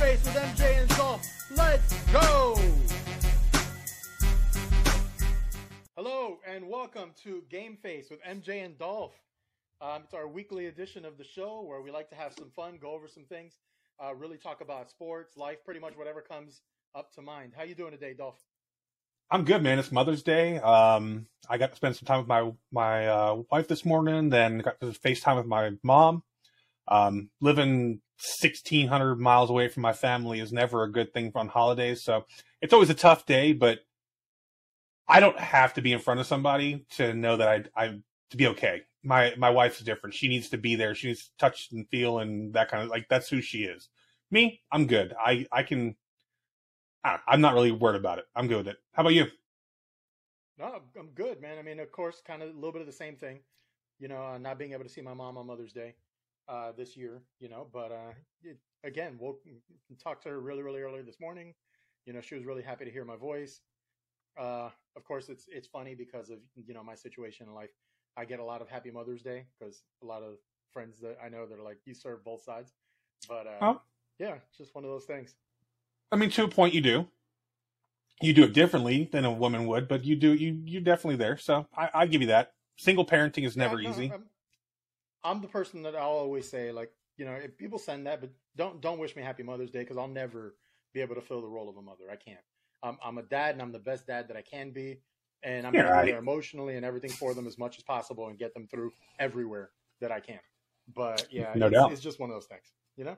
Face with MJ and Dolph. Let's go! Hello and welcome to Game Face with MJ and Dolph. Um, it's our weekly edition of the show where we like to have some fun, go over some things, uh, really talk about sports, life, pretty much whatever comes up to mind. How you doing today, Dolph? I'm good, man. It's Mother's Day. Um, I got to spend some time with my my uh, wife this morning. Then got to FaceTime with my mom. Um, living 1,600 miles away from my family is never a good thing on holidays. So it's always a tough day, but I don't have to be in front of somebody to know that I I to be okay. My my wife's different. She needs to be there. She needs to touch and feel and that kind of like that's who she is. Me, I'm good. I I can I'm not really worried about it. I'm good with it. How about you? No, I'm good, man. I mean, of course, kind of a little bit of the same thing. You know, uh, not being able to see my mom on Mother's Day uh, this year. You know, but uh, it, again, we'll talk to her really, really early this morning. You know, she was really happy to hear my voice. Uh, of course, it's it's funny because of you know my situation in life. I get a lot of Happy Mother's Day because a lot of friends that I know that are like, you serve both sides. But uh, oh. yeah, just one of those things. I mean, to a point, you do. You do it differently than a woman would, but you do you you're definitely there. So I, I give you that. Single parenting is never yeah, no, easy. I'm, I'm, the person that I'll always say, like, you know, if people send that, but don't don't wish me Happy Mother's Day because I'll never be able to fill the role of a mother. I can't. I'm, I'm a dad, and I'm the best dad that I can be, and I'm be there emotionally and everything for them as much as possible, and get them through everywhere that I can. But yeah, no it's, doubt, it's just one of those things, you know.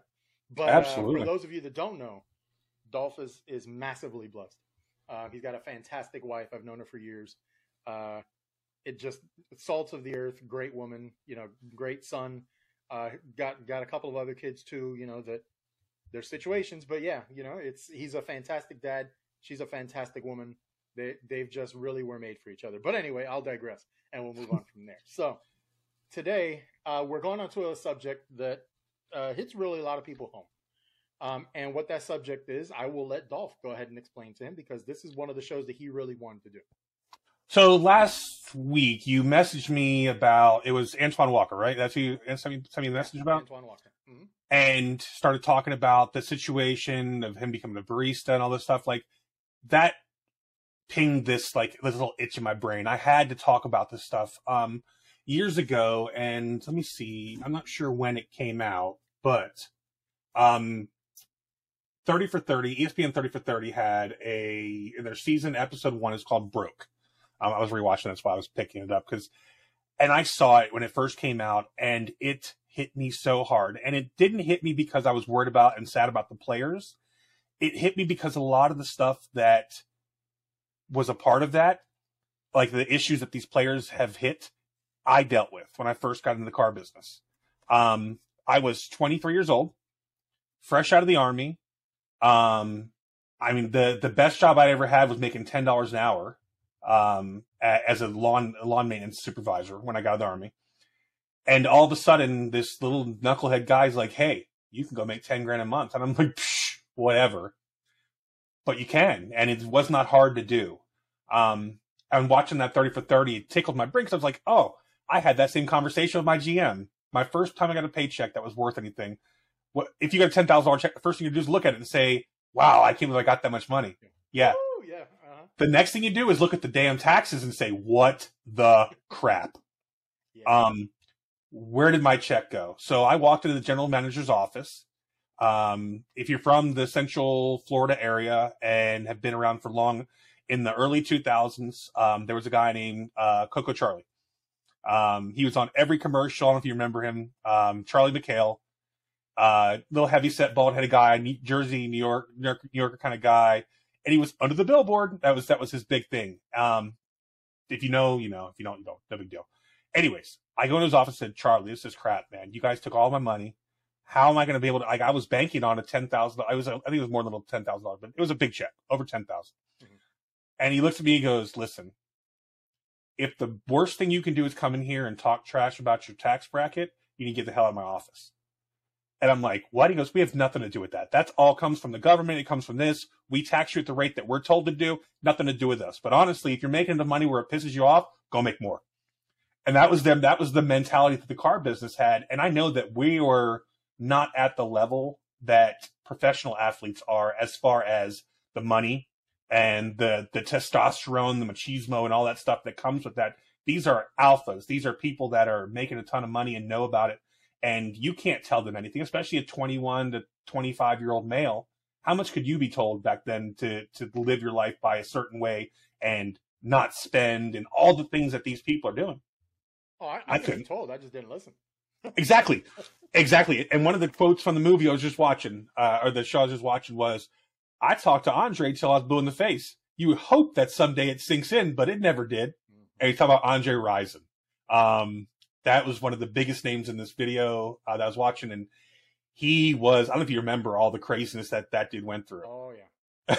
But Absolutely. Uh, for those of you that don't know, Dolph is, is massively blessed. Uh, he's got a fantastic wife. I've known her for years. Uh, it just salts of the earth, great woman, you know, great son. Uh, got got a couple of other kids too, you know, that their situations, but yeah, you know, it's he's a fantastic dad. She's a fantastic woman. They they've just really were made for each other. But anyway, I'll digress, and we'll move on from there. So today uh, we're going on to a subject that uh, hits really a lot of people home. Um, and what that subject is, I will let Dolph go ahead and explain to him because this is one of the shows that he really wanted to do. So last week you messaged me about it was Antoine Walker, right? That's who you sent me, sent me a message about. Antoine Walker. Mm-hmm. And started talking about the situation of him becoming a barista and all this stuff. Like that pinged this like this little itch in my brain. I had to talk about this stuff um years ago, and let me see. I'm not sure when it came out, but um 30 for 30, ESPN 30 for 30 had a, in their season, episode one is called Broke. Um, I was rewatching that's why I was picking it up because, and I saw it when it first came out and it hit me so hard. And it didn't hit me because I was worried about and sad about the players. It hit me because a lot of the stuff that was a part of that, like the issues that these players have hit, I dealt with when I first got into the car business. Um, I was 23 years old, fresh out of the army um, I mean, the the best job I ever had was making ten dollars an hour um, as a lawn lawn maintenance supervisor when I got out of the army. And all of a sudden, this little knucklehead guy's like, "Hey, you can go make ten grand a month," and I'm like, "Whatever." But you can, and it was not hard to do. Um, and watching that thirty for thirty it tickled my brain because I was like, "Oh, I had that same conversation with my GM. My first time I got a paycheck that was worth anything what if you got a ten thousand dollar check? The first thing you do is look at it and say, "Wow, I can't believe I got that much money." Yeah. The next thing you do is look at the damn taxes and say, "What the crap?" Yeah. Um, where did my check go? So I walked into the general manager's office. Um, if you're from the Central Florida area and have been around for long, in the early 2000s, um, there was a guy named uh, Coco Charlie. Um, he was on every commercial. I don't know if you remember him. Um, Charlie McHale uh, little heavy set, bald headed guy, New Jersey, New York, New York, New Yorker kind of guy, and he was under the billboard. That was that was his big thing. Um, if you know, you know. If you don't, you don't. No big deal. Anyways, I go into his office and said, Charlie, this is crap, man. You guys took all my money. How am I going to be able to? Like, I was banking on a ten thousand. I was, I think it was more than a ten thousand dollars, but it was a big check, over ten thousand. Mm-hmm. And he looks at me and goes, "Listen, if the worst thing you can do is come in here and talk trash about your tax bracket, you need to get the hell out of my office." And I'm like, what? He goes, we have nothing to do with that. That's all comes from the government. It comes from this. We tax you at the rate that we're told to do. Nothing to do with us. But honestly, if you're making the money where it pisses you off, go make more. And that was them. That was the mentality that the car business had. And I know that we were not at the level that professional athletes are as far as the money and the the testosterone, the machismo, and all that stuff that comes with that. These are alphas. These are people that are making a ton of money and know about it. And you can't tell them anything, especially a 21 to 25 year old male. How much could you be told back then to to live your life by a certain way and not spend and all the things that these people are doing? Oh, I, I, I couldn't told. I just didn't listen. exactly, exactly. And one of the quotes from the movie I was just watching, uh, or the show I was just watching, was, "I talked to Andre till I was blue in the face. You hope that someday it sinks in, but it never did." Mm-hmm. And you talk about Andre Rison. Um, that was one of the biggest names in this video uh, that I was watching, and he was. I don't know if you remember all the craziness that that dude went through. Oh yeah,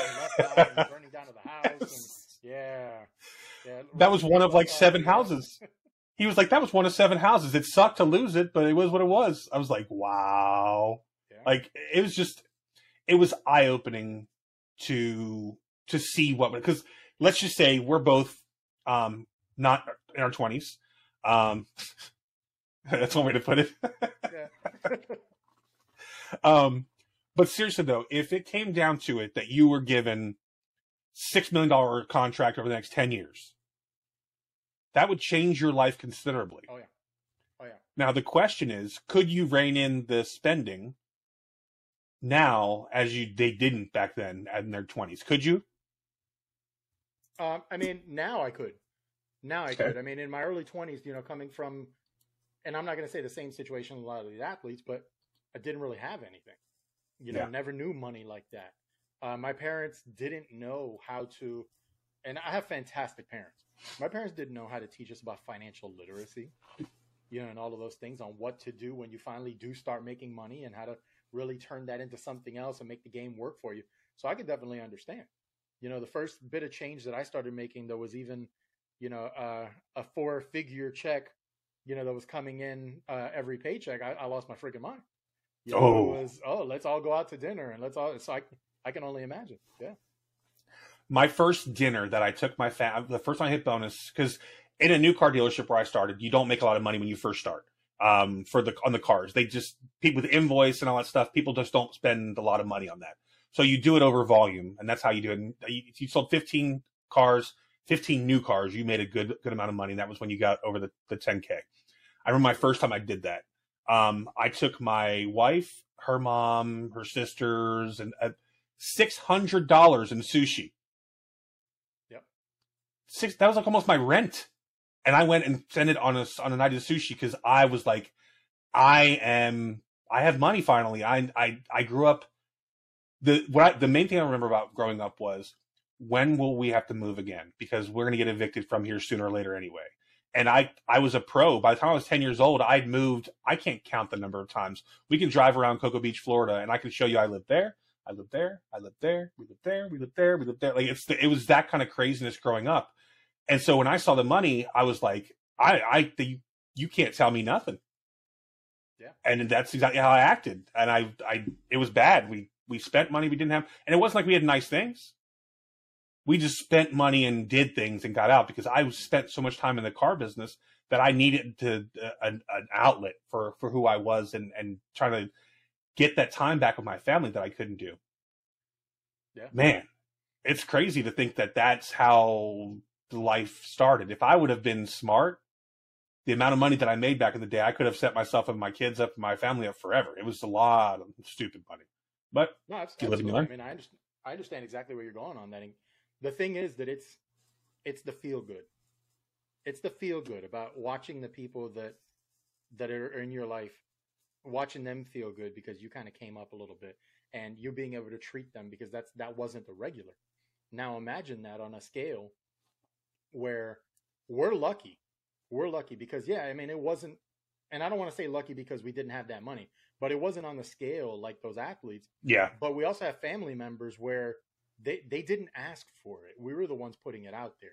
burning down to the house. And, yeah. yeah. That was one of like seven houses. he was like, that was one of seven houses. It sucked to lose it, but it was what it was. I was like, wow. Yeah. Like it was just, it was eye opening to to see what because let's just say we're both um not in our twenties. Um, that's one way to put it. um, but seriously though, if it came down to it that you were given six million dollar contract over the next ten years, that would change your life considerably. Oh yeah. Oh yeah. Now the question is, could you rein in the spending now as you they didn't back then in their twenties? Could you? Um, I mean, now I could. Now I okay. could. I mean, in my early twenties, you know, coming from, and I'm not going to say the same situation a lot of these athletes, but I didn't really have anything. You know, yeah. never knew money like that. Uh, my parents didn't know how to, and I have fantastic parents my parents didn't know how to teach us about financial literacy, you know, and all of those things on what to do when you finally do start making money and how to really turn that into something else and make the game work for you. So I could definitely understand. You know, the first bit of change that I started making, there was even, you know, uh, a four figure check, you know, that was coming in uh, every paycheck. I, I, lost my freaking mind. You know, oh, it was, oh, let's all go out to dinner and let's all. So I, I can only imagine. Yeah my first dinner that I took my fam, the first time I hit bonus, because in a new car dealership where I started, you don't make a lot of money when you first start. Um, for the on the cars, they just people with invoice and all that stuff. People just don't spend a lot of money on that. So you do it over volume, and that's how you do it. You, you sold 15 cars, 15 new cars. You made a good good amount of money. That was when you got over the, the 10k. I remember my first time I did that. Um, I took my wife, her mom, her sisters, and uh, six hundred dollars in sushi Yep. six. That was like almost my rent, and I went and spent it on a on a night of sushi because I was like, I am. I have money finally. I I I grew up. The what I, the main thing I remember about growing up was when will we have to move again because we're going to get evicted from here sooner or later anyway. And I I was a pro by the time I was 10 years old. I'd moved. I can't count the number of times we can drive around Cocoa Beach, Florida, and I can show you I lived there. I lived there. I lived there. We lived there. We lived there. We lived there. Like it's the, it was that kind of craziness growing up. And so when I saw the money, I was like, I, I, the, you can't tell me nothing. Yeah. And that's exactly how I acted. And I, I, it was bad. We, we spent money we didn't have, and it wasn't like we had nice things. We just spent money and did things and got out because I spent so much time in the car business that I needed to uh, an, an outlet for for who I was and and trying to get that time back with my family that I couldn't do. Yeah. Man, it's crazy to think that that's how life started. If I would have been smart, the amount of money that I made back in the day, I could have set myself and my kids up and my family up forever. It was a lot of stupid money. But no, and learn. I mean, I understand, I understand exactly where you're going on that. The thing is that it's it's the feel good. It's the feel good about watching the people that that are in your life, watching them feel good because you kind of came up a little bit, and you being able to treat them because that's that wasn't the regular. Now imagine that on a scale where we're lucky. We're lucky because yeah, I mean it wasn't and I don't want to say lucky because we didn't have that money, but it wasn't on the scale like those athletes. Yeah. But we also have family members where they they didn't ask for it. We were the ones putting it out there.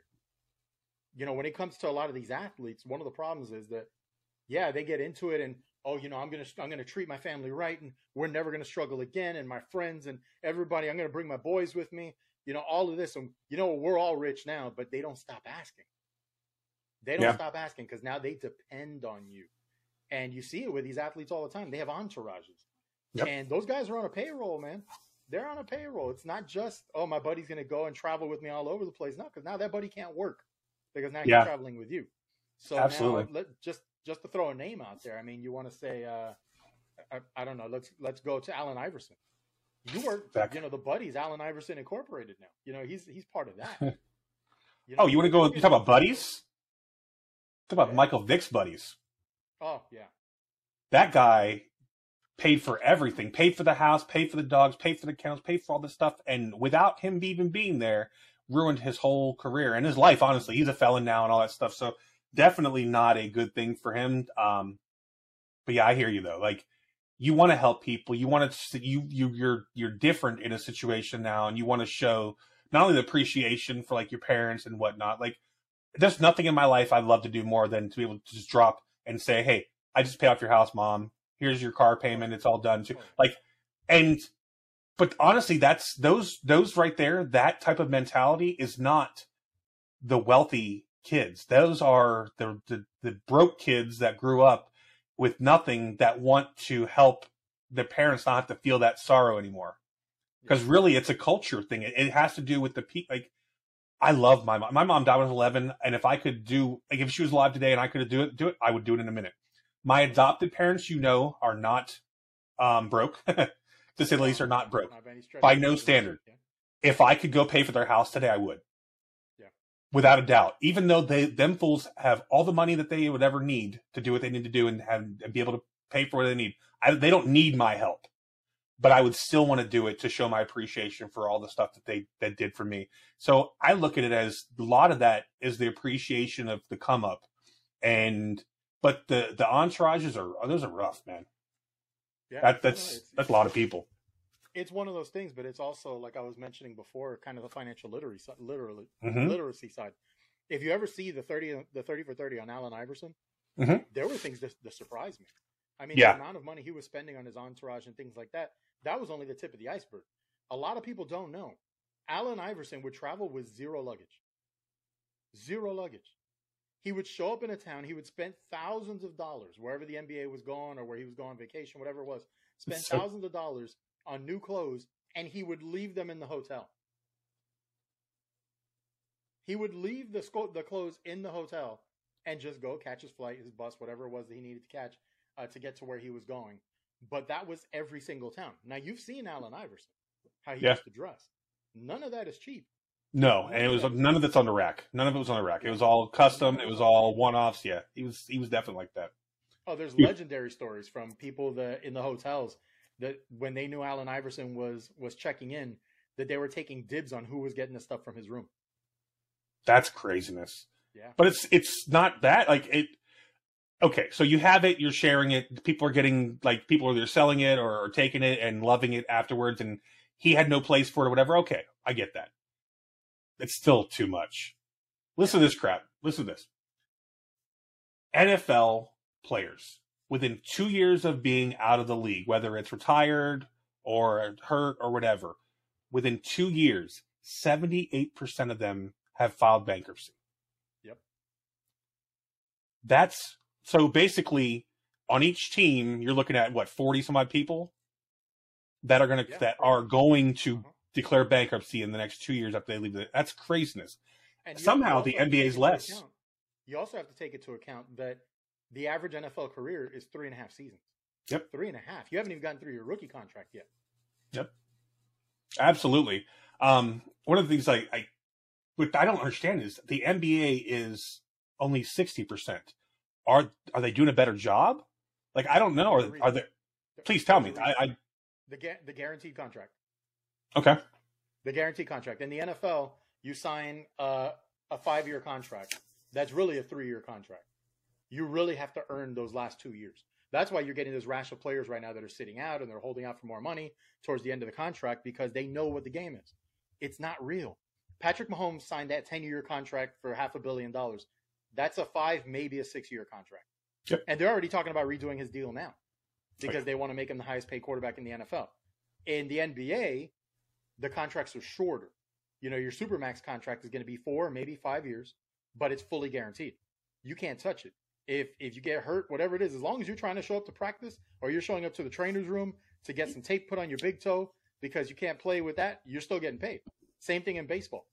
You know, when it comes to a lot of these athletes, one of the problems is that yeah, they get into it and oh, you know, I'm going to I'm going to treat my family right and we're never going to struggle again and my friends and everybody, I'm going to bring my boys with me you know, all of this. And, you know, we're all rich now, but they don't stop asking. They don't yeah. stop asking because now they depend on you. And you see it with these athletes all the time. They have entourages. Yep. And those guys are on a payroll, man. They're on a payroll. It's not just oh my buddy's going to go and travel with me all over the place. No, because now that buddy can't work because now yeah. he's traveling with you. So Absolutely. now, let, just just to throw a name out there, I mean, you want to say, uh, I, I, don't know, let's let's go to Allen Iverson. You work, Back. you know, the buddies, Allen Iverson Incorporated. Now, you know, he's he's part of that. You know, oh, you want to go? You talk about buddies? Talk about yeah. Michael Vick's buddies. Oh yeah, that guy paid for everything, paid for the house, paid for the dogs, paid for the kennels, paid for all this stuff, and without him even being there, ruined his whole career and his life. Honestly, he's a felon now and all that stuff. So definitely not a good thing for him. Um, but yeah, I hear you though. Like you want to help people. You want to you you you're you're different in a situation now, and you want to show not only the appreciation for like your parents and whatnot. Like there's nothing in my life I'd love to do more than to be able to just drop and say, "Hey, I just paid off your house, mom. Here's your car payment. It's all done." Too. Like, and but honestly, that's those those right there. That type of mentality is not the wealthy kids. Those are the, the, the broke kids that grew up with nothing that want to help their parents not have to feel that sorrow anymore. Because really, it's a culture thing. It, it has to do with the people. Like, I love my mom. My mom died when I was 11, and if I could do, like, if she was alive today and I could do it, do it, I would do it in a minute. My adopted parents, you know, are not um, broke, to say the least, are not broke by no standard. If I could go pay for their house today, I would without a doubt. Even though they them fools have all the money that they would ever need to do what they need to do and have and be able to pay for what they need, I, they don't need my help. But I would still want to do it to show my appreciation for all the stuff that they that did for me. So I look at it as a lot of that is the appreciation of the come up, and but the the entourages are those are rough, man. Yeah, that, that's that's a lot of people it's one of those things, but it's also like I was mentioning before, kind of the financial literacy, literally mm-hmm. literacy side. If you ever see the thirty, the thirty for thirty on Allen Iverson, mm-hmm. there were things that, that surprised me. I mean, yeah. the amount of money he was spending on his entourage and things like that, that was only the tip of the iceberg. A lot of people don't know. Allen Iverson would travel with zero luggage. Zero luggage. He would show up in a town, he would spend thousands of dollars wherever the NBA was going or where he was going on vacation, whatever it was, spend so, thousands of dollars on new clothes and he would leave them in the hotel. He would leave the sco- the clothes in the hotel and just go catch his flight, his bus, whatever it was that he needed to catch uh, to get to where he was going. But that was every single town. Now you've seen Allen Iverson, how he yeah. used to dress. None of that is cheap. No, and it was none of it's on the rack. None of it was on the rack. It was all custom. It was all one offs. Yeah, he was he was definitely like that. Oh, there's legendary stories from people that in the hotels that when they knew Allen Iverson was was checking in, that they were taking dibs on who was getting the stuff from his room. That's craziness. Yeah. But it's it's not that like it okay, so you have it, you're sharing it, people are getting like people are either selling it or, or taking it and loving it afterwards and he had no place for it or whatever. Okay, I get that. It's still too much. Listen to this crap. Listen to this. NFL players within two years of being out of the league, whether it's retired or hurt or whatever, within two years, 78% of them have filed bankruptcy. Yep. That's so basically on each team, you're looking at what, 40 some odd people that are going to, yeah, that are going to uh-huh. Declare bankruptcy in the next two years after they leave. The, that's craziness. And Somehow the NBA is less. You also have to take into account that the average NFL career is three and a half seasons. Yep. Three and a half. You haven't even gotten through your rookie contract yet. Yep. Absolutely. Um, one of the things I, I, what I don't understand is the NBA is only 60%. Are, are they doing a better job? Like, I don't know. Are, are there, please tell me. I, I, the, the guaranteed contract. Okay. The guarantee contract. In the NFL, you sign uh, a five year contract. That's really a three year contract you really have to earn those last two years. That's why you're getting those rational players right now that are sitting out and they're holding out for more money towards the end of the contract because they know what the game is. It's not real. Patrick Mahomes signed that 10 year contract for half a billion dollars. That's a five, maybe a six year contract. Yep. And they're already talking about redoing his deal now because okay. they want to make him the highest paid quarterback in the NFL. In the NBA, the contracts are shorter. You know, your Supermax contract is going to be four, maybe five years, but it's fully guaranteed. You can't touch it if if you get hurt, whatever it is, as long as you're trying to show up to practice or you're showing up to the trainer's room to get some tape put on your big toe because you can't play with that, you're still getting paid. Same thing in baseball.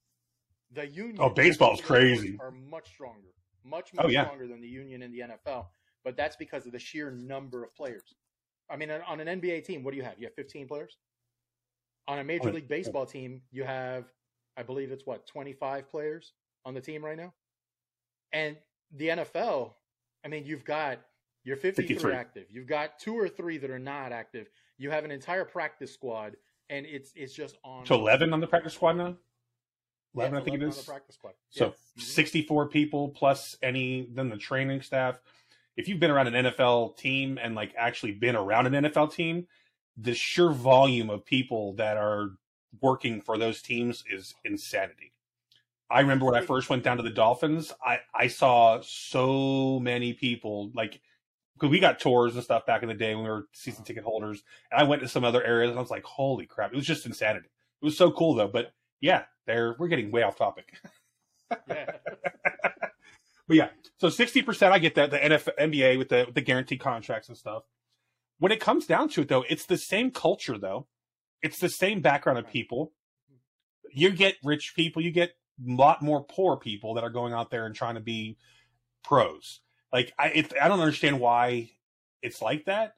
The union. Oh, baseball's crazy. Are much stronger, much oh, much Oh, yeah. stronger than the union in the NFL. But that's because of the sheer number of players. I mean, on an NBA team, what do you have? You have 15 players. On a Major League Baseball team, you have, I believe it's what 25 players on the team right now. And the NFL, I mean, you've got your 53, 53. active. You've got two or three that are not active. You have an entire practice squad, and it's it's just on To eleven on the practice squad now. Yeah, Eleven, I think it 11 on the practice squad. So Yeah. Mhm. 64 people plus any then the training staff. If you've been around an NFL team and like actually been around an NFL team, the sheer volume of people that are working for those teams is insanity. I remember when I first went down to the Dolphins, I I saw so many people like because we got tours and stuff back in the day when we were season ticket holders, and I went to some other areas and I was like, holy crap! It was just insanity. It was so cool though, but yeah, they're we're getting way off topic. Yeah. But yeah, so sixty percent, I get that the NFL, NBA with the with the guaranteed contracts and stuff. When it comes down to it, though, it's the same culture, though. It's the same background of people. You get rich people, you get a lot more poor people that are going out there and trying to be pros. Like I, it, I don't understand why it's like that.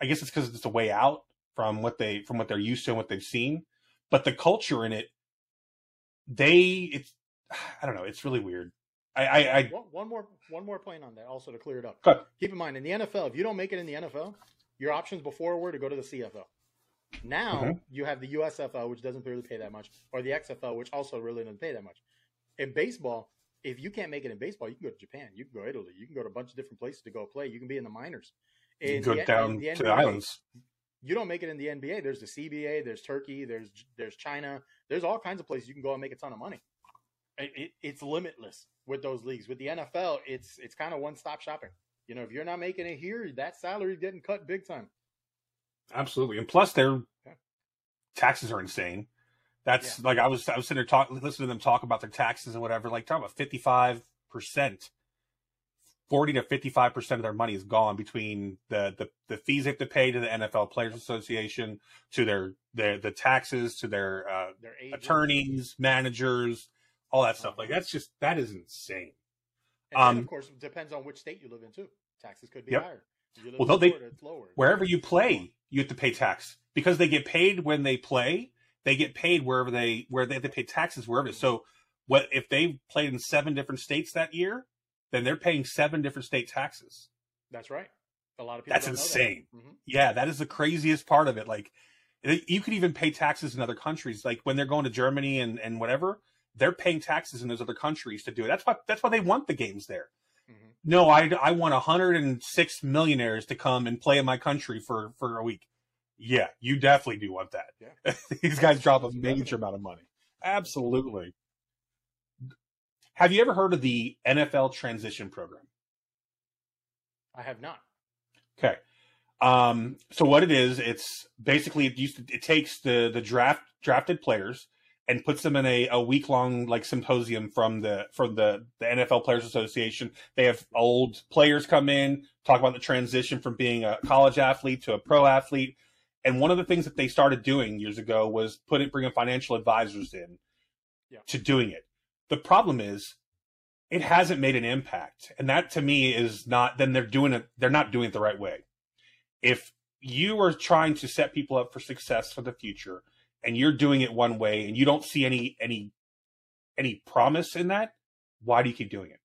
I guess it's because it's a way out from what they from what they're used to and what they've seen. But the culture in it, they, it's, I don't know, it's really weird. I, I, I one, one more one more point on that, also to clear it up. Ahead. Keep in mind, in the NFL, if you don't make it in the NFL, your options before were to go to the CFL. Now you have the USFL, which doesn't really pay that much, or the XFL, which also really doesn't pay that much. In baseball, if you can't make it in baseball, you can go to Japan, you can go to Italy, you can go to a bunch of different places to go play. You can be in the minors. you In go the- down the to the islands. you don't make it in the NBA. There's the CBA, there's Turkey, there's there's China, there's all kinds of places you can go and make a ton of money. It, it, it's limitless with those leagues. With the NFL, it's it's kind of one stop shopping. You know, if you're not making it here, that salary's getting cut big time. Absolutely, and plus their Yeah. taxes are insane. That's like I was I was sitting there talking, listening to them talk about their taxes and whatever. Like talking about fifty five percent, forty to fifty five percent of their money is gone between the, the the fees they have to pay to the NFL Players Association, to their their the taxes, to their uh, Their attorneys, managers, all that stuff. Like that's just that is insane. And um, of course, it depends on which state you live in too. Taxes could be Yep. higher. Well, they- wherever you play, you have to pay tax because they get paid when they play. They get paid wherever they where they have to pay taxes wherever. So, what if they played in seven different states that year? Then they're paying seven different state taxes. That's right. A lot of people. That's don't know that. insane. Mhm. Yeah, that is the craziest part of it. Like, you could even pay taxes in other countries. Like when they're going to Germany and and whatever, they're paying taxes in those other countries to do it. That's why that's why they want the games there. Mhm. No, I, I want 106 millionaires to come and play in my country for, for a week. Yeah, you definitely do want that. Yeah. These guys drop a major amount of money. Absolutely. Have you ever heard of the NFL transition program? I have not. Okay. Um, so what it is, it's basically it used to, it takes the the draft drafted players and puts them in a, a week long like symposium from the from the the NFL Players Association. They have old players come in talk about the transition from being a college athlete to a pro athlete. And one of the things that they started doing years ago was putting bringing financial advisors in Yeah. to doing it. The problem is it hasn't made an impact. And that to me is not then they're doing it they're not doing it the right way. If you are trying to set people up for success for the future and you're doing it one way and you don't see any any any promise in that, why do you keep doing it?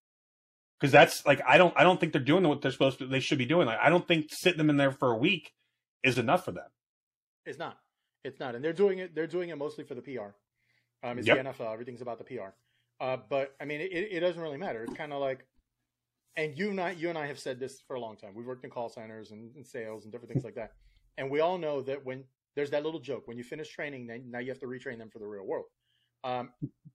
Because that's like I don't I don't think they're doing what they're supposed to they should be doing. Like I don't think sitting them in there for a week is enough for them. It's not. It's not, and they're doing it. They're doing it mostly for the PR. Um, it's Yep. the NFL. Everything's about the PR. Uh, but I mean, it, it doesn't really matter. It's kind of like, and you and I, you and I have said this for a long time. We've worked in call centers and, and sales and different things like that, and we all know that when there's that little joke when you finish training, then now you have to retrain them for the real world. Um,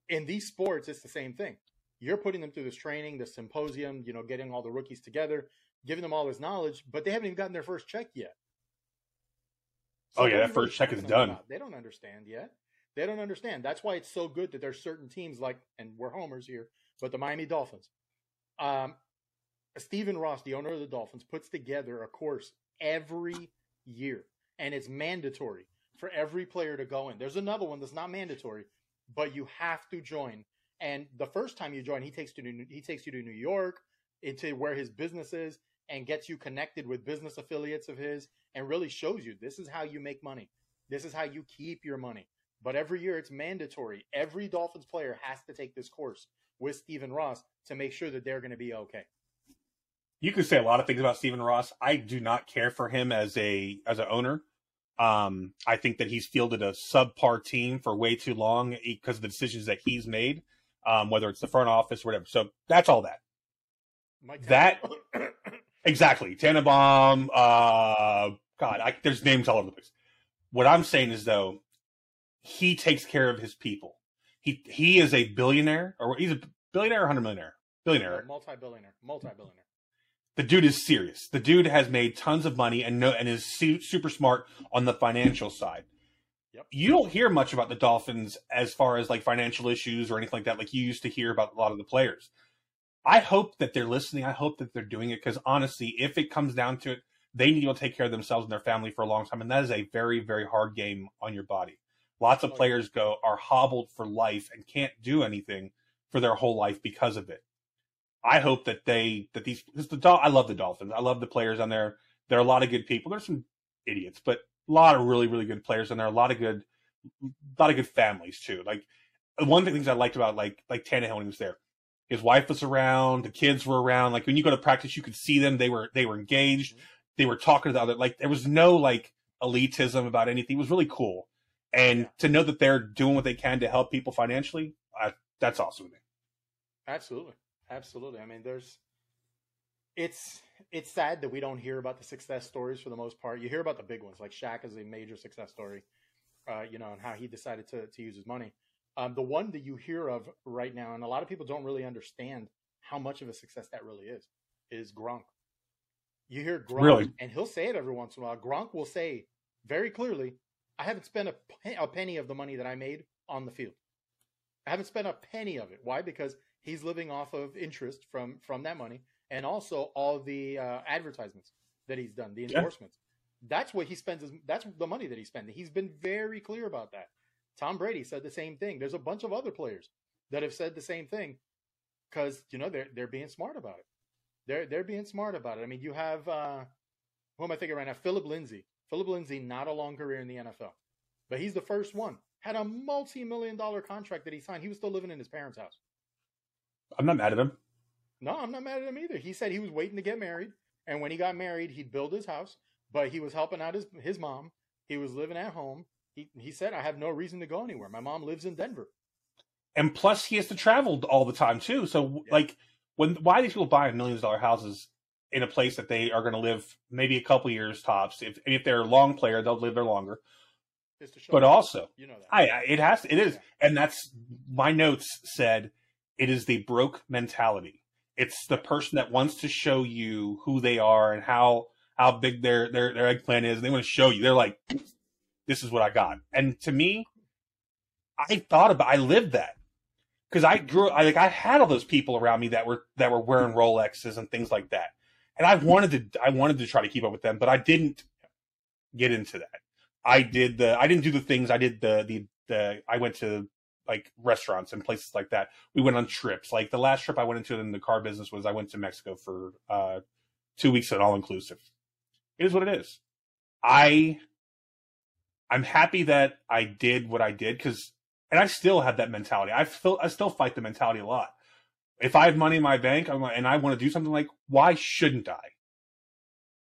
in these sports, it's the same thing. You're putting them through this training, this symposium, you know, getting all the rookies together, giving them all this knowledge, but they haven't even gotten their first check yet. Oh, yeah, that first check is talking to them done. about? They don't understand yet. They don't understand. That's why it's so good that there's certain teams like, and we're homers here, but the Miami Dolphins. Um, Stephen Ross, the owner of the Dolphins, puts together a course every year. And it's mandatory for every player to go in. There's another one that's not mandatory, but you have to join. And the first time you join, he takes you to he takes you to New York, into where his business is, and gets you connected with business affiliates of his, and really shows you this is how you make money. This is how you keep your money. But every year it's mandatory. Every Dolphins player has to take this course with Stephen Ross to make sure that they're going to be okay. You could say a lot of things about Stephen Ross. I do not care for him as a as an owner. Um, I think that he's fielded a subpar team for way too long because of the decisions that he's made, um, whether it's the front office or whatever. So that's all that. That exactly Tannenbaum. Uh, God, I, there's names all over the place. What I'm saying is though, he takes care of his people. He he is a billionaire, or he's a billionaire or hundred millionaire, billionaire, multi-billionaire, multi-billionaire. The dude is serious. The dude has made tons of money and no, and is su- super smart on the financial side. Yep. You don't hear much about the Dolphins as far as like financial issues or anything like that, like you used to hear about a lot of the players. I hope that they're listening. I hope that they're doing it because honestly, if it comes down to it, they need to take care of themselves and their family for a long time, and that is a very, very hard game on your body. Lots of players go are hobbled for life and can't do anything for their whole life because of it. I hope that they that these because the I love the Dolphins. I love the players on there. There are a lot of good people. There's some idiots, but a lot of really really good players and there. A lot of good, a lot of good families too. Like one of the things I liked about like like Tannehill when he was there, his wife was around, the kids were around. Like when you go to practice, you could see them. They were they were engaged. Mm-hmm. They were talking to the other. Like there was no like elitism about anything. It was really cool. And yeah. to know that they're doing what they can to help people financially, I, that's awesome to me. Absolutely. Absolutely. I mean, there's it's it's sad that we don't hear about the success stories for the most part. You hear about the big ones, like Shaq is a major success story, uh, you know, and how he decided to to use his money. Um, the one that you hear of right now, and a lot of people don't really understand how much of a success that really is, is Gronk. You hear Gronk, really? and he'll say it every once in a while. Gronk will say very clearly, "I haven't spent a, a penny of the money that I made on the field. I haven't spent a penny of it. Why? Because he's living off of interest from from that money and also all the uh, advertisements that he's done, the endorsements. Yeah. That's what he spends. His, that's the money that he's spending. He's been very clear about that. Tom Brady said the same thing. There's a bunch of other players that have said the same thing because you know they're they're being smart about it. They're they're being smart about it. I mean, you have uh, who am I thinking right now? Phillip Lindsay. Phillip Lindsay, not a long career in the NFL, but he's the first one. Had a multi-million dollar contract that he signed. He was still living in his parents' house. I'm not mad at him. No, I'm not mad at him either. He said he was waiting to get married, and when he got married, he'd build his house, but he was helping out his his mom. He was living at home. He he said, "I have no reason to go anywhere. My mom lives in Denver." And plus, he has to travel all the time too. So, yeah. like, when why these people buying millions dollar houses in a place that they are going to live maybe a couple years tops? If if they're a long player, they'll live there longer. But also, you know that I, I it has it is, yeah. and that's my notes said it is the broke mentality. It's the person that wants to show you who they are and how how big their their their eggplant is, and they want to show you. They're like, "This is what I got." And to me, I thought about, I lived that because I grew, I like, I had all those people around me that were that were wearing Rolexes and things like that, and I wanted to, I wanted to try to keep up with them, but I didn't get into that. I did the, I didn't do the things. I did the the the. I went to like restaurants and places like that. We went on trips. Like the last trip I went into in the car business was I went to Mexico for uh, two weeks at all inclusive. It is what it is. I I'm happy that I did what I did because, and I still have that mentality. I still I still fight the mentality a lot. If I have money in my bank I'm, and I want to do something like, why shouldn't I?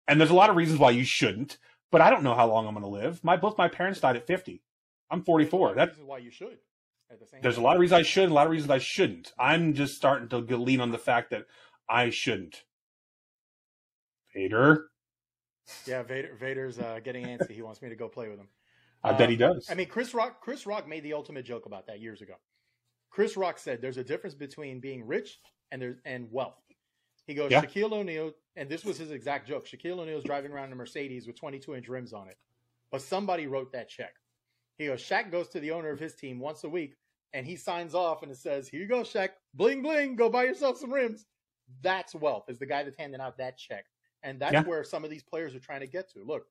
And there's a lot of reasons why you shouldn't, but I don't know how long I'm going to live. My both my parents died at 50. I'm 44. That's why you should. The There's time. a lot of reasons I should, a lot of reasons I shouldn't. I'm just starting to lean on the fact that I shouldn't. Vader. Yeah, Vader. Vader's uh, getting antsy. He wants me to go play with him. I bet he um, does. I mean, Chris Rock. Chris Rock made the ultimate joke about that years ago. Chris Rock said, "There's a difference between being rich and there's and wealth." He goes, yeah. Shaquille O'Neal, and this was his exact joke. Shaquille O'Neal's driving around in a Mercedes with 22 inch rims on it, but somebody wrote that check. He goes, Shaq goes to the owner of his team once a week and he signs off and it says, Here you go, Shaq, bling bling, go buy yourself some rims. That's wealth, is the guy that's handing out that check. And that's yeah. where some of these players are trying to get to. Look,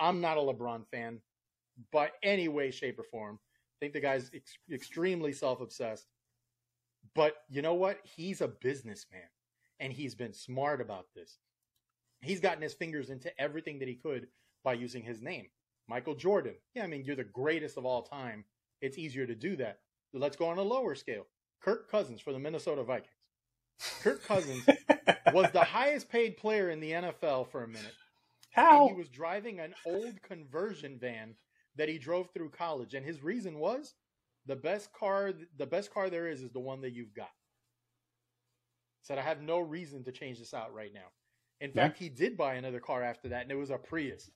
I'm not a LeBron fan by any way, shape, or form. I think the guy's ex- extremely self obsessed. But you know what? He's a businessman and he's been smart about this. He's gotten his fingers into everything that he could by using his name. Michael Jordan. Yeah, I mean, you're the greatest of all time. It's easier to do that. Let's go on a lower scale. Kirk Cousins for the Minnesota Vikings. Kirk Cousins was the highest paid player in the NFL for a minute. How? He was driving an old conversion van that he drove through college. And his reason was the best car the best car there is is the one that you've got. Said I have no reason to change this out right now. In Yeah. fact, he did buy another car after that, and it was a Prius.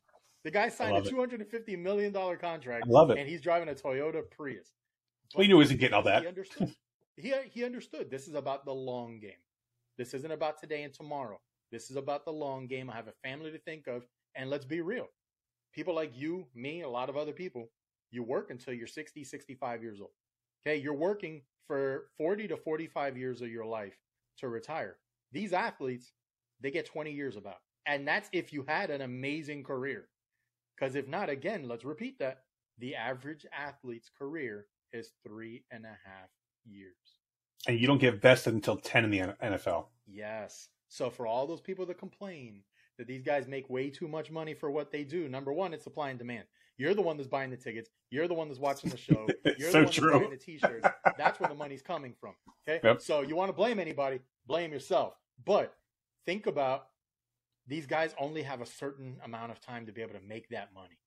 The guy signed a two hundred and fifty million dollar contract, I love it. and he's driving a Toyota Prius. We knew he wasn't getting all that. He understood. he uh, he understood. This is about the long game. This isn't about today and tomorrow. This is about the long game. I have a family to think of, and let's be real. People like you, me, a lot of other people, you work until you're 60, 65 years old. Okay, you're working for 40 to 45 years of your life to retire. These athletes, they get 20 years about. And that's if you had an amazing career. Because if not, again, let's repeat that. The average athlete's career is three and a half years. And you don't get vested until 10 in the NFL. Yes. So for all those people that complain that these guys make way too much money for what they do, number one, it's supply and demand. You're the one that's buying the tickets. You're the one that's watching the show. You're So the one true. that's buying the t-shirts. That's where the money's coming from. Okay. Yep. So you want to blame anybody, blame yourself. But think about these guys only have a certain amount of time to be able to make that money.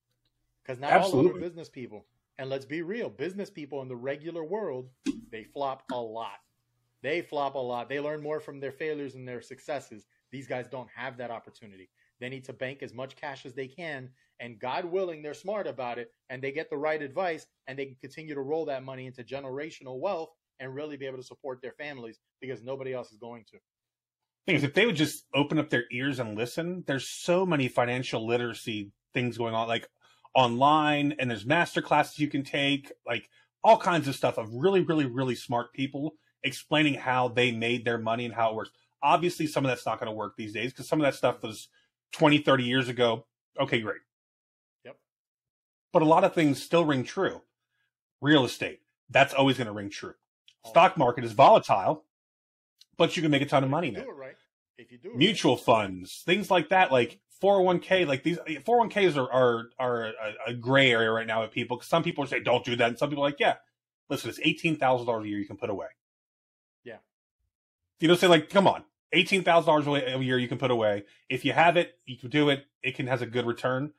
Because not all of them are business people. And let's be real, business people in the regular world, they flop a lot. They flop a lot. They learn more from their failures and their successes. These guys don't have that opportunity. They need to bank as much cash as they can. And God willing, they're smart about it and they get the right advice and they can continue to roll that money into generational wealth and really be able to support their families because nobody else is going to. thing is, if they would just open up their ears and listen, there's so many financial literacy things going on, like online, and there's master classes you can take, like all kinds of stuff of really, really, really smart people explaining how they made their money and how it works. Obviously, some of that's not going to work these days because some of that stuff was 20, 30 years ago. Okay, great. Yep. But a lot of things still ring true. Real estate, that's always going to ring true. Stock market is volatile, but you can make a ton of money If you do it right. If you do it right. mutual funds, things like that, like 401k, like these 401ks are are, are a, a gray area right now with people. 'cause some people say don't do that, and some people are like, yeah, listen, it's eighteen thousand dollars a year you can put away. Yeah. You know, say like, come on, eighteen thousand dollars a year you can put away. If you have it, you can do it. It can has a good return.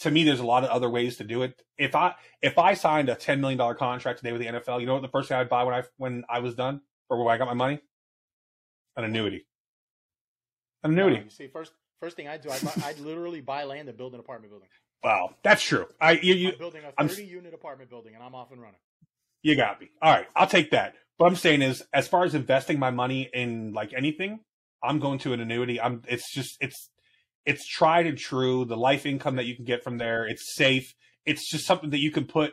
To me, there's a lot of other ways to do it. If I if I signed a ten million dollar contract today with the NFL, you know what the first thing I'd buy when I when I was done or when I got my money, an annuity. An No, annuity. you see, first first thing I do, I buy, I'd literally buy land and build an apartment building. Wow, that's true. I you you, I'm building a I'm- 30 unit apartment building and I'm off and running. you got me. All right, I'll take that. What I'm saying is, as far as investing my money in like anything, I'm going to an annuity. I'm. It's just it's it's tried and true. The life income that you can get from there, it's safe. It's just something that you can put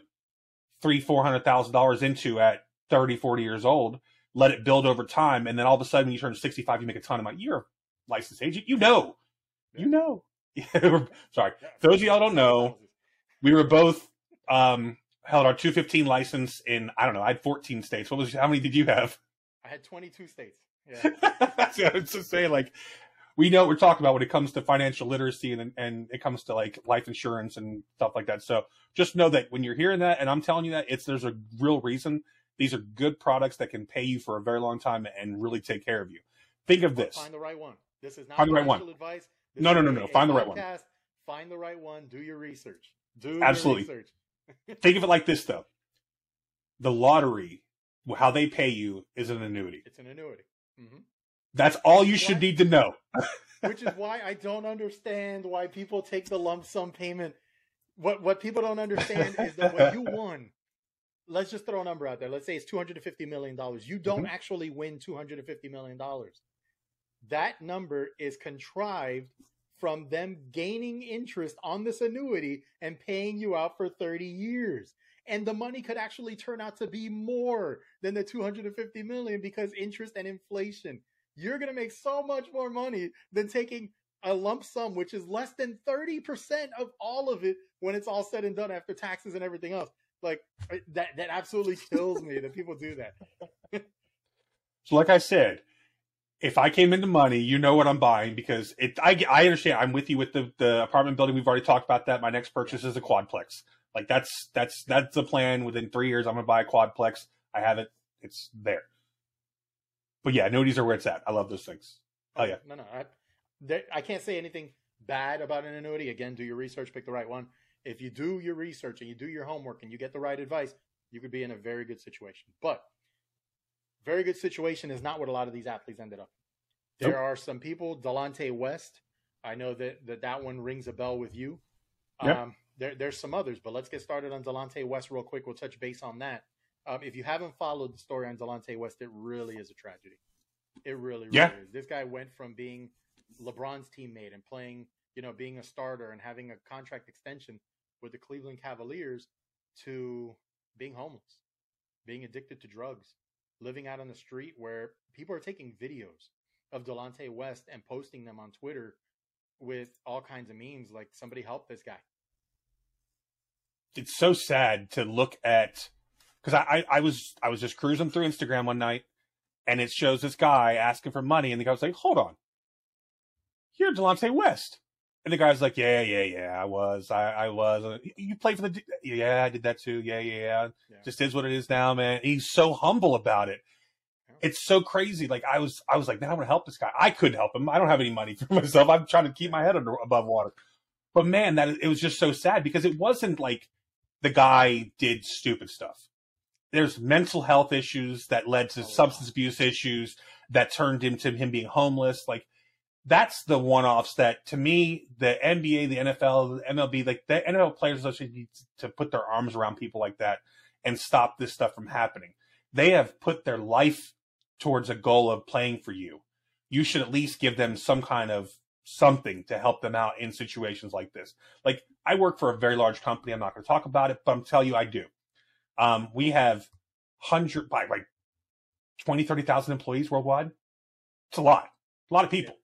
three four hundred thousand dollars into at 30, 40 years old. Let it build over time, and then all of a sudden, when you turn 65, you make a ton of money. You're a licensed agent. You know, you know. Sorry, those of y'all don't know, we were both um held our 215 license in I don't know I had 14 states. What was how many did you have? I had 22 states. Yeah. That's what I was just saying. Like we know what we're talking about when it comes to financial literacy and and it comes to like life insurance and stuff like that. So just know that when you're hearing that, and I'm telling you that it's there's a real reason. These are good products that can pay you for a very long time and really take care of you. Think of this. Find the right one. This is not the right financial advice. No, no, no, no. Find the right one. Find the right one. Do your research. Do Absolutely. your research. Think of it like this though. The lottery, how they pay you is an annuity. It's an annuity. hmm That's all you should need to know. Which is why I don't understand why people take the lump sum payment. What what people don't understand is that when you won, let's just throw a number out there. Let's say it's two hundred and fifty million dollars. You don't Mhm. actually win two hundred and fifty million dollars. That number is contrived from them gaining interest on this annuity and paying you out for 30 years. And the money could actually turn out to be more than the 250 million because interest and inflation. You're going to make so much more money than taking a lump sum, which is less than 30% of all of it when it's all said and done after taxes and everything else. Like that, that absolutely kills me that people do that. so, like I said, if I came into money, you know what I'm buying because it. I, I understand. I'm with you with the the apartment building. We've already talked about that. My next purchase is a quadplex. Like that's that's that's the plan. Within three years, I'm gonna buy a quadplex. I have it. It's there. But yeah, annuities are where it's at. I love those things. Oh, oh yeah. No, no. I, there, I can't say anything bad about an annuity. Again, do your research, pick the right one. If you do your research and you do your homework and you get the right advice, you could be in a very good situation. But very good situation is not what a lot of these athletes ended up. There nope. are some people, Delonte West. I know that that, that one rings a bell with you. Yep. Um, there, there's some others, but let's get started on Delonte West real quick. We'll touch base on that. Um, if you haven't followed the story on Delonte West, it really is a tragedy. It really, really yeah. is. This guy went from being LeBron's teammate and playing, you know, being a starter and having a contract extension with the Cleveland Cavaliers to being homeless, being addicted to drugs, living out on the street where people are taking videos of Delonte West and posting them on Twitter with all kinds of memes like somebody help this guy. It's so sad to look at because I, I, I was I was just cruising through Instagram one night and it shows this guy asking for money and the guy was like, Hold on. You're Delonte West. And the guy's like, yeah, yeah, yeah, I was, I, I was. Uh, you played for the, yeah, I did that too. Yeah, yeah, yeah. Just is what it is now, man. He's so humble about it. It's so crazy. Like I was, I was like, man, I want to help this guy. I couldn't help him. I don't have any money for myself. I'm trying to keep my head under, above water. But man, that it was just so sad because it wasn't like the guy did stupid stuff. There's mental health issues that led to oh, substance wow. abuse issues that turned into him being homeless. Like that's the one offs that to me, the NBA, the NFL, the MLB, like the NFL players association needs to put their arms around people like that and stop this stuff from happening. They have put their life towards a goal of playing for you. You should at least give them some kind of something to help them out in situations like this. Like I work for a very large company. I'm not going to talk about it, but I'm telling you, I do. Um, we have hundred by like 20, 30,000 employees worldwide. It's a lot, a lot of people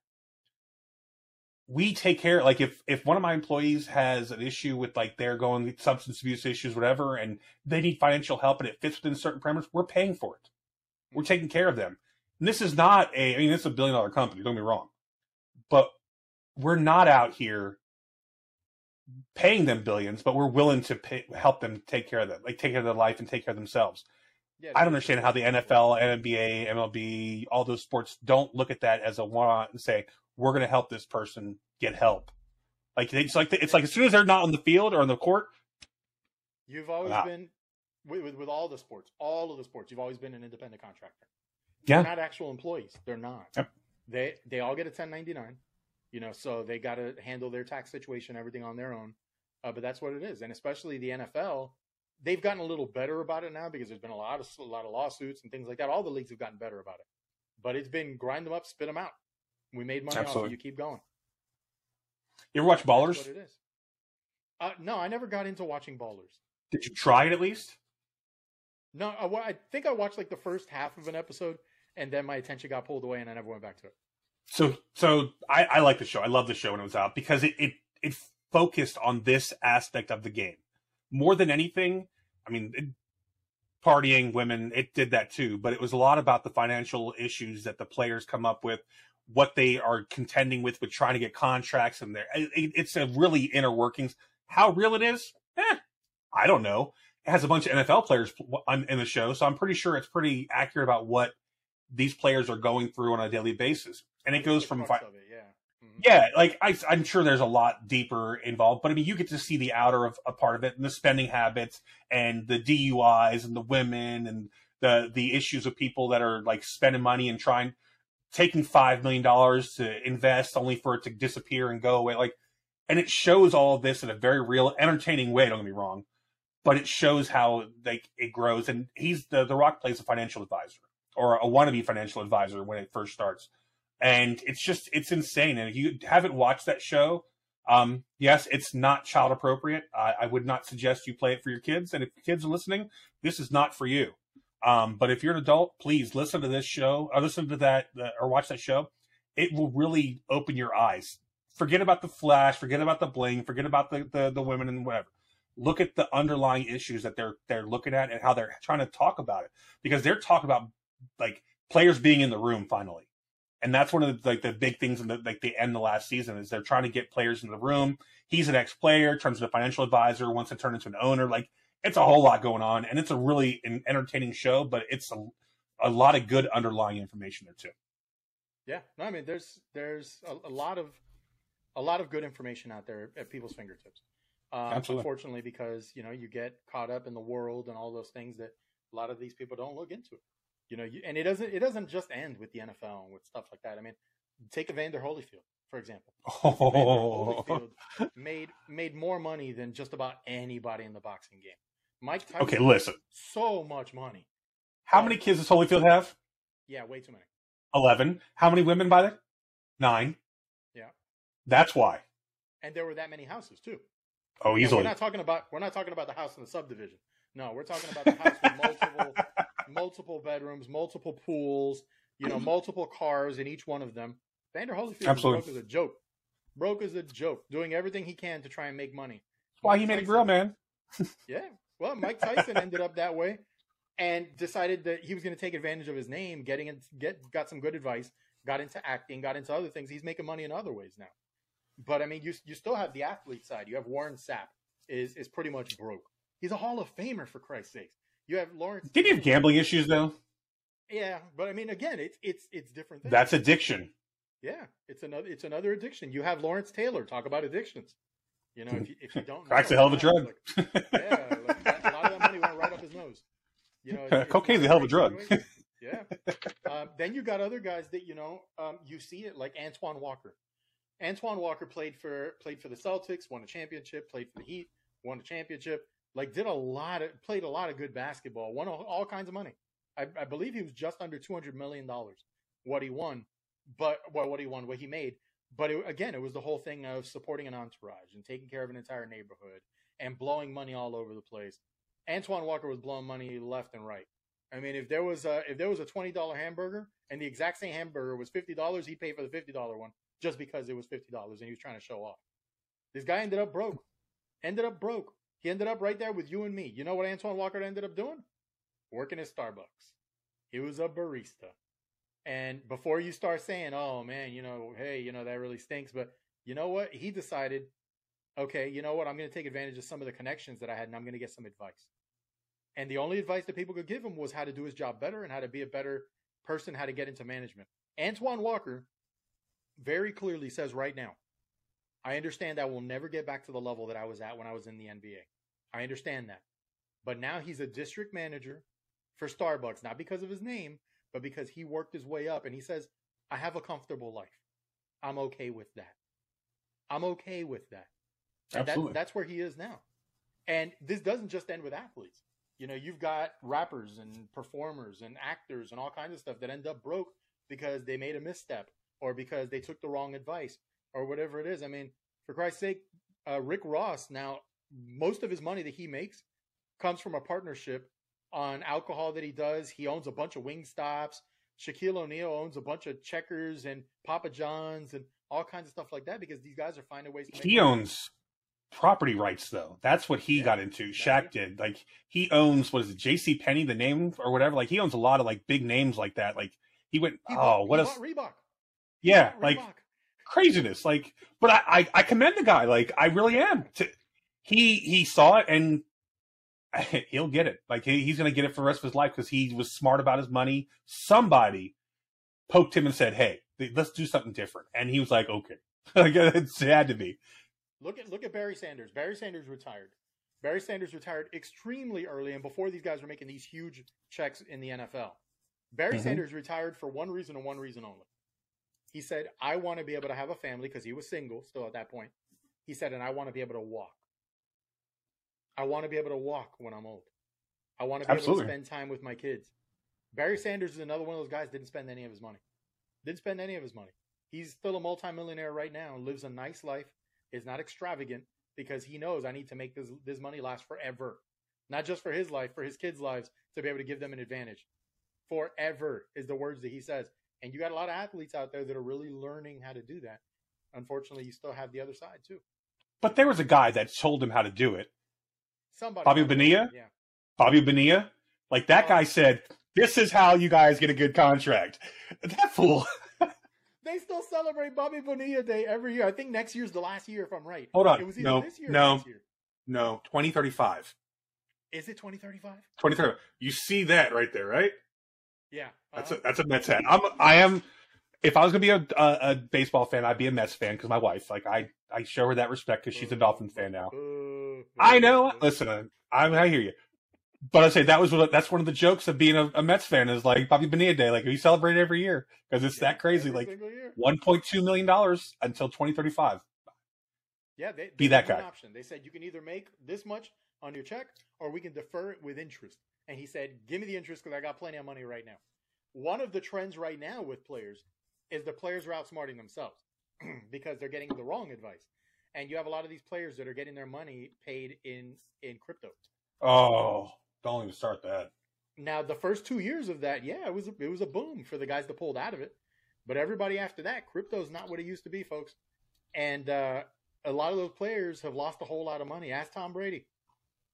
we take care like if if one of my employees has an issue with like they're going substance abuse issues whatever and they need financial help and it fits within certain parameters we're paying for it. We're taking care of them. And this is not a i mean this is a billion dollar company don't be wrong but we're not out here paying them billions but we're willing to pay, help them take care of them like take care of their life and take care of themselves. Yeah, I don't understand how the NFL, NBA, MLB, all those sports don't look at that as a one and say, we're going to help this person get help. Like it's like it's like as soon as they're not on the field or on the court, you've always wow. been with, with, with all the sports, all of the sports. You've always been an independent contractor. Yeah, they're not actual employees. They're not. Yep. They they all get a 1099. You know, so they got to handle their tax situation, everything on their own. Uh, but that's what it is, and especially the NFL, they've gotten a little better about it now because there's been a lot of a lot of lawsuits and things like that. All the leagues have gotten better about it, but it's been grind them up, spit them out. We made money Absolutely. off it. You keep going. You ever watch Ballers? That's what it is. Uh, no, I never got into watching Ballers. Did you try it at least? No, I, I think I watched like the first half of an episode, and then my attention got pulled away, and I never went back to it. So, so I, I like the show. I love the show when it was out because it, it it focused on this aspect of the game more than anything. I mean, it, partying, women, it did that too, but it was a lot about the financial issues that the players come up with what they are contending with with trying to get contracts and there it, it's a really inner workings. How real it is? Eh, i don't know. It has a bunch of nfl players in the show so i'm pretty sure it's pretty accurate about what these players are going through on a daily basis. And it goes from fi- it, yeah. Mm-hmm. yeah like I, i'm sure there's a lot deeper involved but i mean you get to see the outer of a part of it and the spending habits and the DUIs and the women and the the issues of people that are like spending money and trying taking five million dollars to invest only for it to disappear and go away. Like, and it shows all of this in a very real, entertaining way. Don't get me wrong, but it shows how like it grows. And he's the the Rock plays a financial advisor or a wannabe financial advisor when it first starts, and it's just it's insane. And if you haven't watched that show, um, yes, it's not child appropriate. I, I would not suggest you play it for your kids. And if kids are listening, this is not for you. Um, but if you're an adult, please listen to this show or listen to that or watch that show. It will really open your eyes forget about the flash, forget about the bling, forget about the, the, the women and whatever. Look at the underlying issues that they're they're looking at and how they're trying to talk about it because they're talking about like players being in the room finally, and that's one of the like the big things in the like the end of the last season is they're trying to get players in the room. He's an ex player, turns into a financial advisor, wants to turn into an owner. Like it's a whole lot going on, and it's a really an entertaining show, but it's a, a lot of good underlying information there too. Yeah, no, I mean, there's there's a, a lot of a lot of good information out there at people's fingertips. Um, Absolutely. Unfortunately, because you know you get caught up in the world and all those things that a lot of these people don't look into. You know, you, and it doesn't it doesn't just end with the NFL and with stuff like that. I mean, take Evander Holyfield for example. Oh. Holyfield made made more money than just about anybody in the boxing game. Mike Tyson. Okay, listen. So much money. How many kids does Holyfield have? Yeah, way too many. Eleven. How many women by the? Nine. Yeah. That's why. And there were that many houses too. Oh, easily. we're not talking about we're not talking about the house in the subdivision. No, we're talking about the house with multiple multiple bedrooms, multiple pools, you know, multiple cars in each one of them. Vander Holyfield Absolutely. broke as a joke. Broke as a joke, doing everything he can to try and make money. That's why he made a grill, man. yeah. Well, Mike Tyson ended up that way and decided that he was going to take advantage of his name, getting in, get got some good advice, got into acting, got into other things. He's making money in other ways now. But I mean, you you still have the athlete side. You have Warren Sapp is is pretty much broke. He's a Hall of Famer for Christ's sakes. You have Lawrence. Did he have gambling issues though? Yeah, but I mean, again, it's it's it's different. Things. That's addiction. Yeah, it's another it's another addiction. You have Lawrence Taylor talk about addictions. You know, if you, if you don't, cracks know, a hell of a drug. Like, yeah, like that, a lot of that money went right up his nose. You know, cocaine's a hell of a drug. yeah. Um, then you got other guys that you know um, you see it like Antoine Walker. Antoine Walker played for played for the Celtics, won a championship, played for the Heat, won a championship. Like did a lot of played a lot of good basketball, won all, all kinds of money. I, I believe he was just under two hundred million dollars. What he won but well, what he won, what he made. But it, again, it was the whole thing of supporting an entourage and taking care of an entire neighborhood and blowing money all over the place. Antoine Walker was blowing money left and right. I mean, if there was a if there was a twenty dollar hamburger and the exact same hamburger was fifty dollars, he paid for the fifty dollar one just because it was fifty dollars and he was trying to show off. This guy ended up broke. Ended up broke. He ended up right there with you and me. You know what Antoine Walker ended up doing? Working at Starbucks. He was a barista. And before you start saying, oh man, you know, hey, you know, that really stinks. But you know what? He decided, okay, you know what? I'm going to take advantage of some of the connections that I had and I'm going to get some advice. And the only advice that people could give him was how to do his job better and how to be a better person, how to get into management. Antoine Walker very clearly says right now, I understand I will never get back to the level that I was at when I was in the NBA. I understand that. But now he's a district manager for Starbucks, not because of his name, but because he worked his way up and he says, I have a comfortable life. I'm okay with that. I'm okay with that. And Absolutely. That, that's where he is now. And this doesn't just end with athletes. You know, you've got rappers and performers and actors and all kinds of stuff that end up broke because they made a misstep or because they took the wrong advice or whatever it is. I mean, for Christ's sake, uh, Rick Ross, now, most of his money that he makes comes from a partnership on alcohol that he does. He owns a bunch of Wingstops. Shaquille O'Neal owns a bunch of Checkers and Papa John's and all kinds of stuff like that because these guys are finding ways. To He owns property rights though. That's what he yeah, got into. Shaq did. Like he owns what is it, J.C. Penney, the name or whatever. Like he owns a lot of like big names like that. Like he went. He oh, bought, what else? Reebok. Yeah, like Reebok. craziness. Like, but I, I I commend the guy. Like I really am. To, he he saw it and he'll get it. Like he, he's going to get it for the rest of his life because he was smart about his money. Somebody poked him and said, "Hey, let's do something different," and he was like, "Okay." like it had to be. Look at look at Barry Sanders. Barry Sanders retired. Barry Sanders retired extremely early, and before these guys were making these huge checks in the NFL. Barry mm-hmm. Sanders retired for one reason and one reason only. He said, "I want to be able to have a family because he was single still at that point." He said, "And I want to be able to walk." I want to be able to walk when I'm old. I want to be Absolutely. able to spend time with my kids. Barry Sanders is another one of those guys didn't spend any of his money. Didn't spend any of his money. He's still a multimillionaire right now and lives a nice life. Is not extravagant because he knows I need to make this this money last forever. Not just for his life, for his kids' lives to be able to give them an advantage. Forever is the words that he says. And you got a lot of athletes out there that are really learning how to do that. unfortunately, you still have the other side too. But there was a guy that told him how to do it. Somebody, Bobby Bonilla? yeah, Bobby Bonilla. Like that Oh. guy said, "This is how you guys get a good contract." That fool. They still celebrate Bobby Bonilla Day every year. I think next year's the last year, if I'm right. Hold on. It was either No, this year or no. year. No, twenty thirty five. Is it 2035? 2035. You see that right there, right? Yeah, That's uh-huh. a that's a Mets hat. I'm I am. If I was gonna be a a, a baseball fan, I'd be a Mets fan because my wife, like I, I show her that respect because she's a Dolphin fan now. I know. Listen, I I hear you. But I say that was what, that's one of the jokes of being a, a Mets fan is like Bobby Bonilla Day. Like we celebrate it every year because it's that crazy. Like one point two million dollars until twenty thirty five. Yeah, they, Be that guy. Option. They said you can either make this much on your check, or we can defer it with interest. And he said, "Give me the interest because I got plenty of money right now." One of the trends right now with players is the players are outsmarting themselves because they're getting the wrong advice. And you have a lot of these players that are getting their money paid in in crypto. Oh, don't even start that. Now, the first two years of that, yeah, it was a, it was a boom for the guys that pulled out of it. But everybody after that, crypto's not what it used to be, folks. And uh, a lot of those players have lost a whole lot of money. Ask Tom Brady.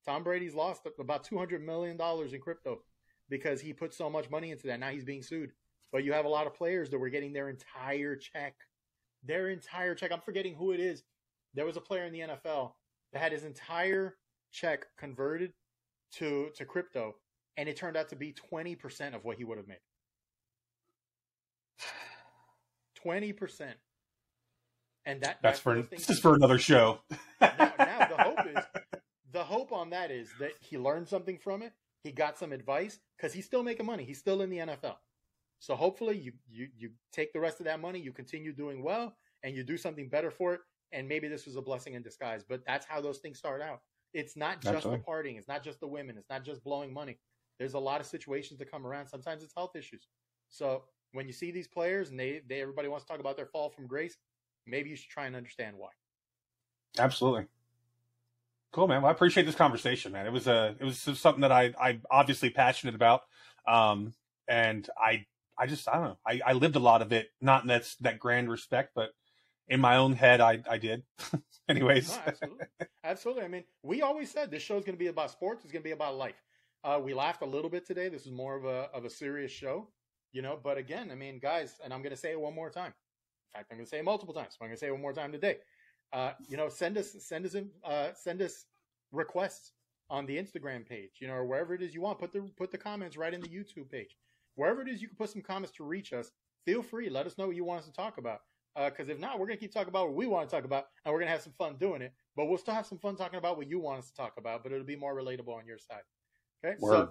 Tom Brady's lost about two hundred million dollars in crypto because he put so much money into that. Now he's being sued. But you have a lot of players that were getting their entire check, their entire check. I'm forgetting who it is. There was a player in the NFL that had his entire check converted to to crypto and it turned out to be 20% of what he would have made. 20%. And that That's for this is for another show. now, now the hope is the hope on that is that he learned something from it. He got some advice because he's still making money. He's still in the NFL. So hopefully you you you take the rest of that money, you continue doing well, and you do something better for it. And maybe this was a blessing in disguise. But that's how those things start out. It's not just Absolutely. the partying. It's not just the women. It's not just blowing money. There's a lot of situations that come around. Sometimes it's health issues. So when you see these players and they, they everybody wants to talk about their fall from grace, maybe you should try and understand why. Absolutely. Cool, man. Well, I appreciate this conversation, man. It was a it was something that I I'm obviously passionate about, um, and I I just I don't know. I, I lived a lot of it, not in that that grand respect, but in my own head, I I did. Anyways, No, absolutely. absolutely. I mean, we always said this show is going to be about sports. It's going to be about life. Uh, we laughed a little bit today. This is more of a of a serious show, you know. But again, I mean, guys, and I'm going to say it one more time. In fact, I'm going to say it multiple times. So I'm going to say it one more time today. Uh, you know, send us send us uh, send us requests on the Instagram page, you know, or wherever it is you want. Put the put the comments right in the YouTube page. Wherever it is you can put some comments to reach us. Feel free. Let us know what you want us to talk about. Uh, because if not, we're going to keep talking about what we want to talk about, and we're going to have some fun doing it. But we'll still have some fun talking about what you want us to talk about, but it'll be more relatable on your side. Okay, Word. so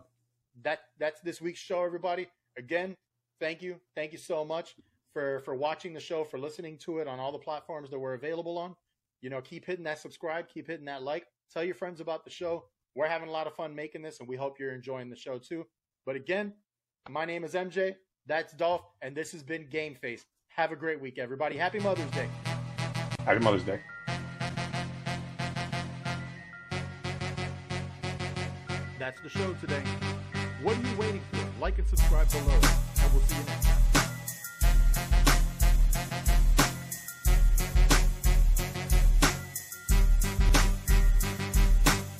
that that's this week's show, everybody. Again, thank you, thank you so much for for watching the show, for listening to it on all the platforms that we're available on. You know, keep hitting that subscribe, keep hitting that like. Tell your friends about the show. We're having a lot of fun making this, and we hope you're enjoying the show too. But again, my name is MJ. That's Dolph, and this has been GameFace. Have a great week, everybody. Happy Mother's Day. Happy Mother's Day. That's the show today. What are you waiting for? Like and subscribe below, and we'll see you next time.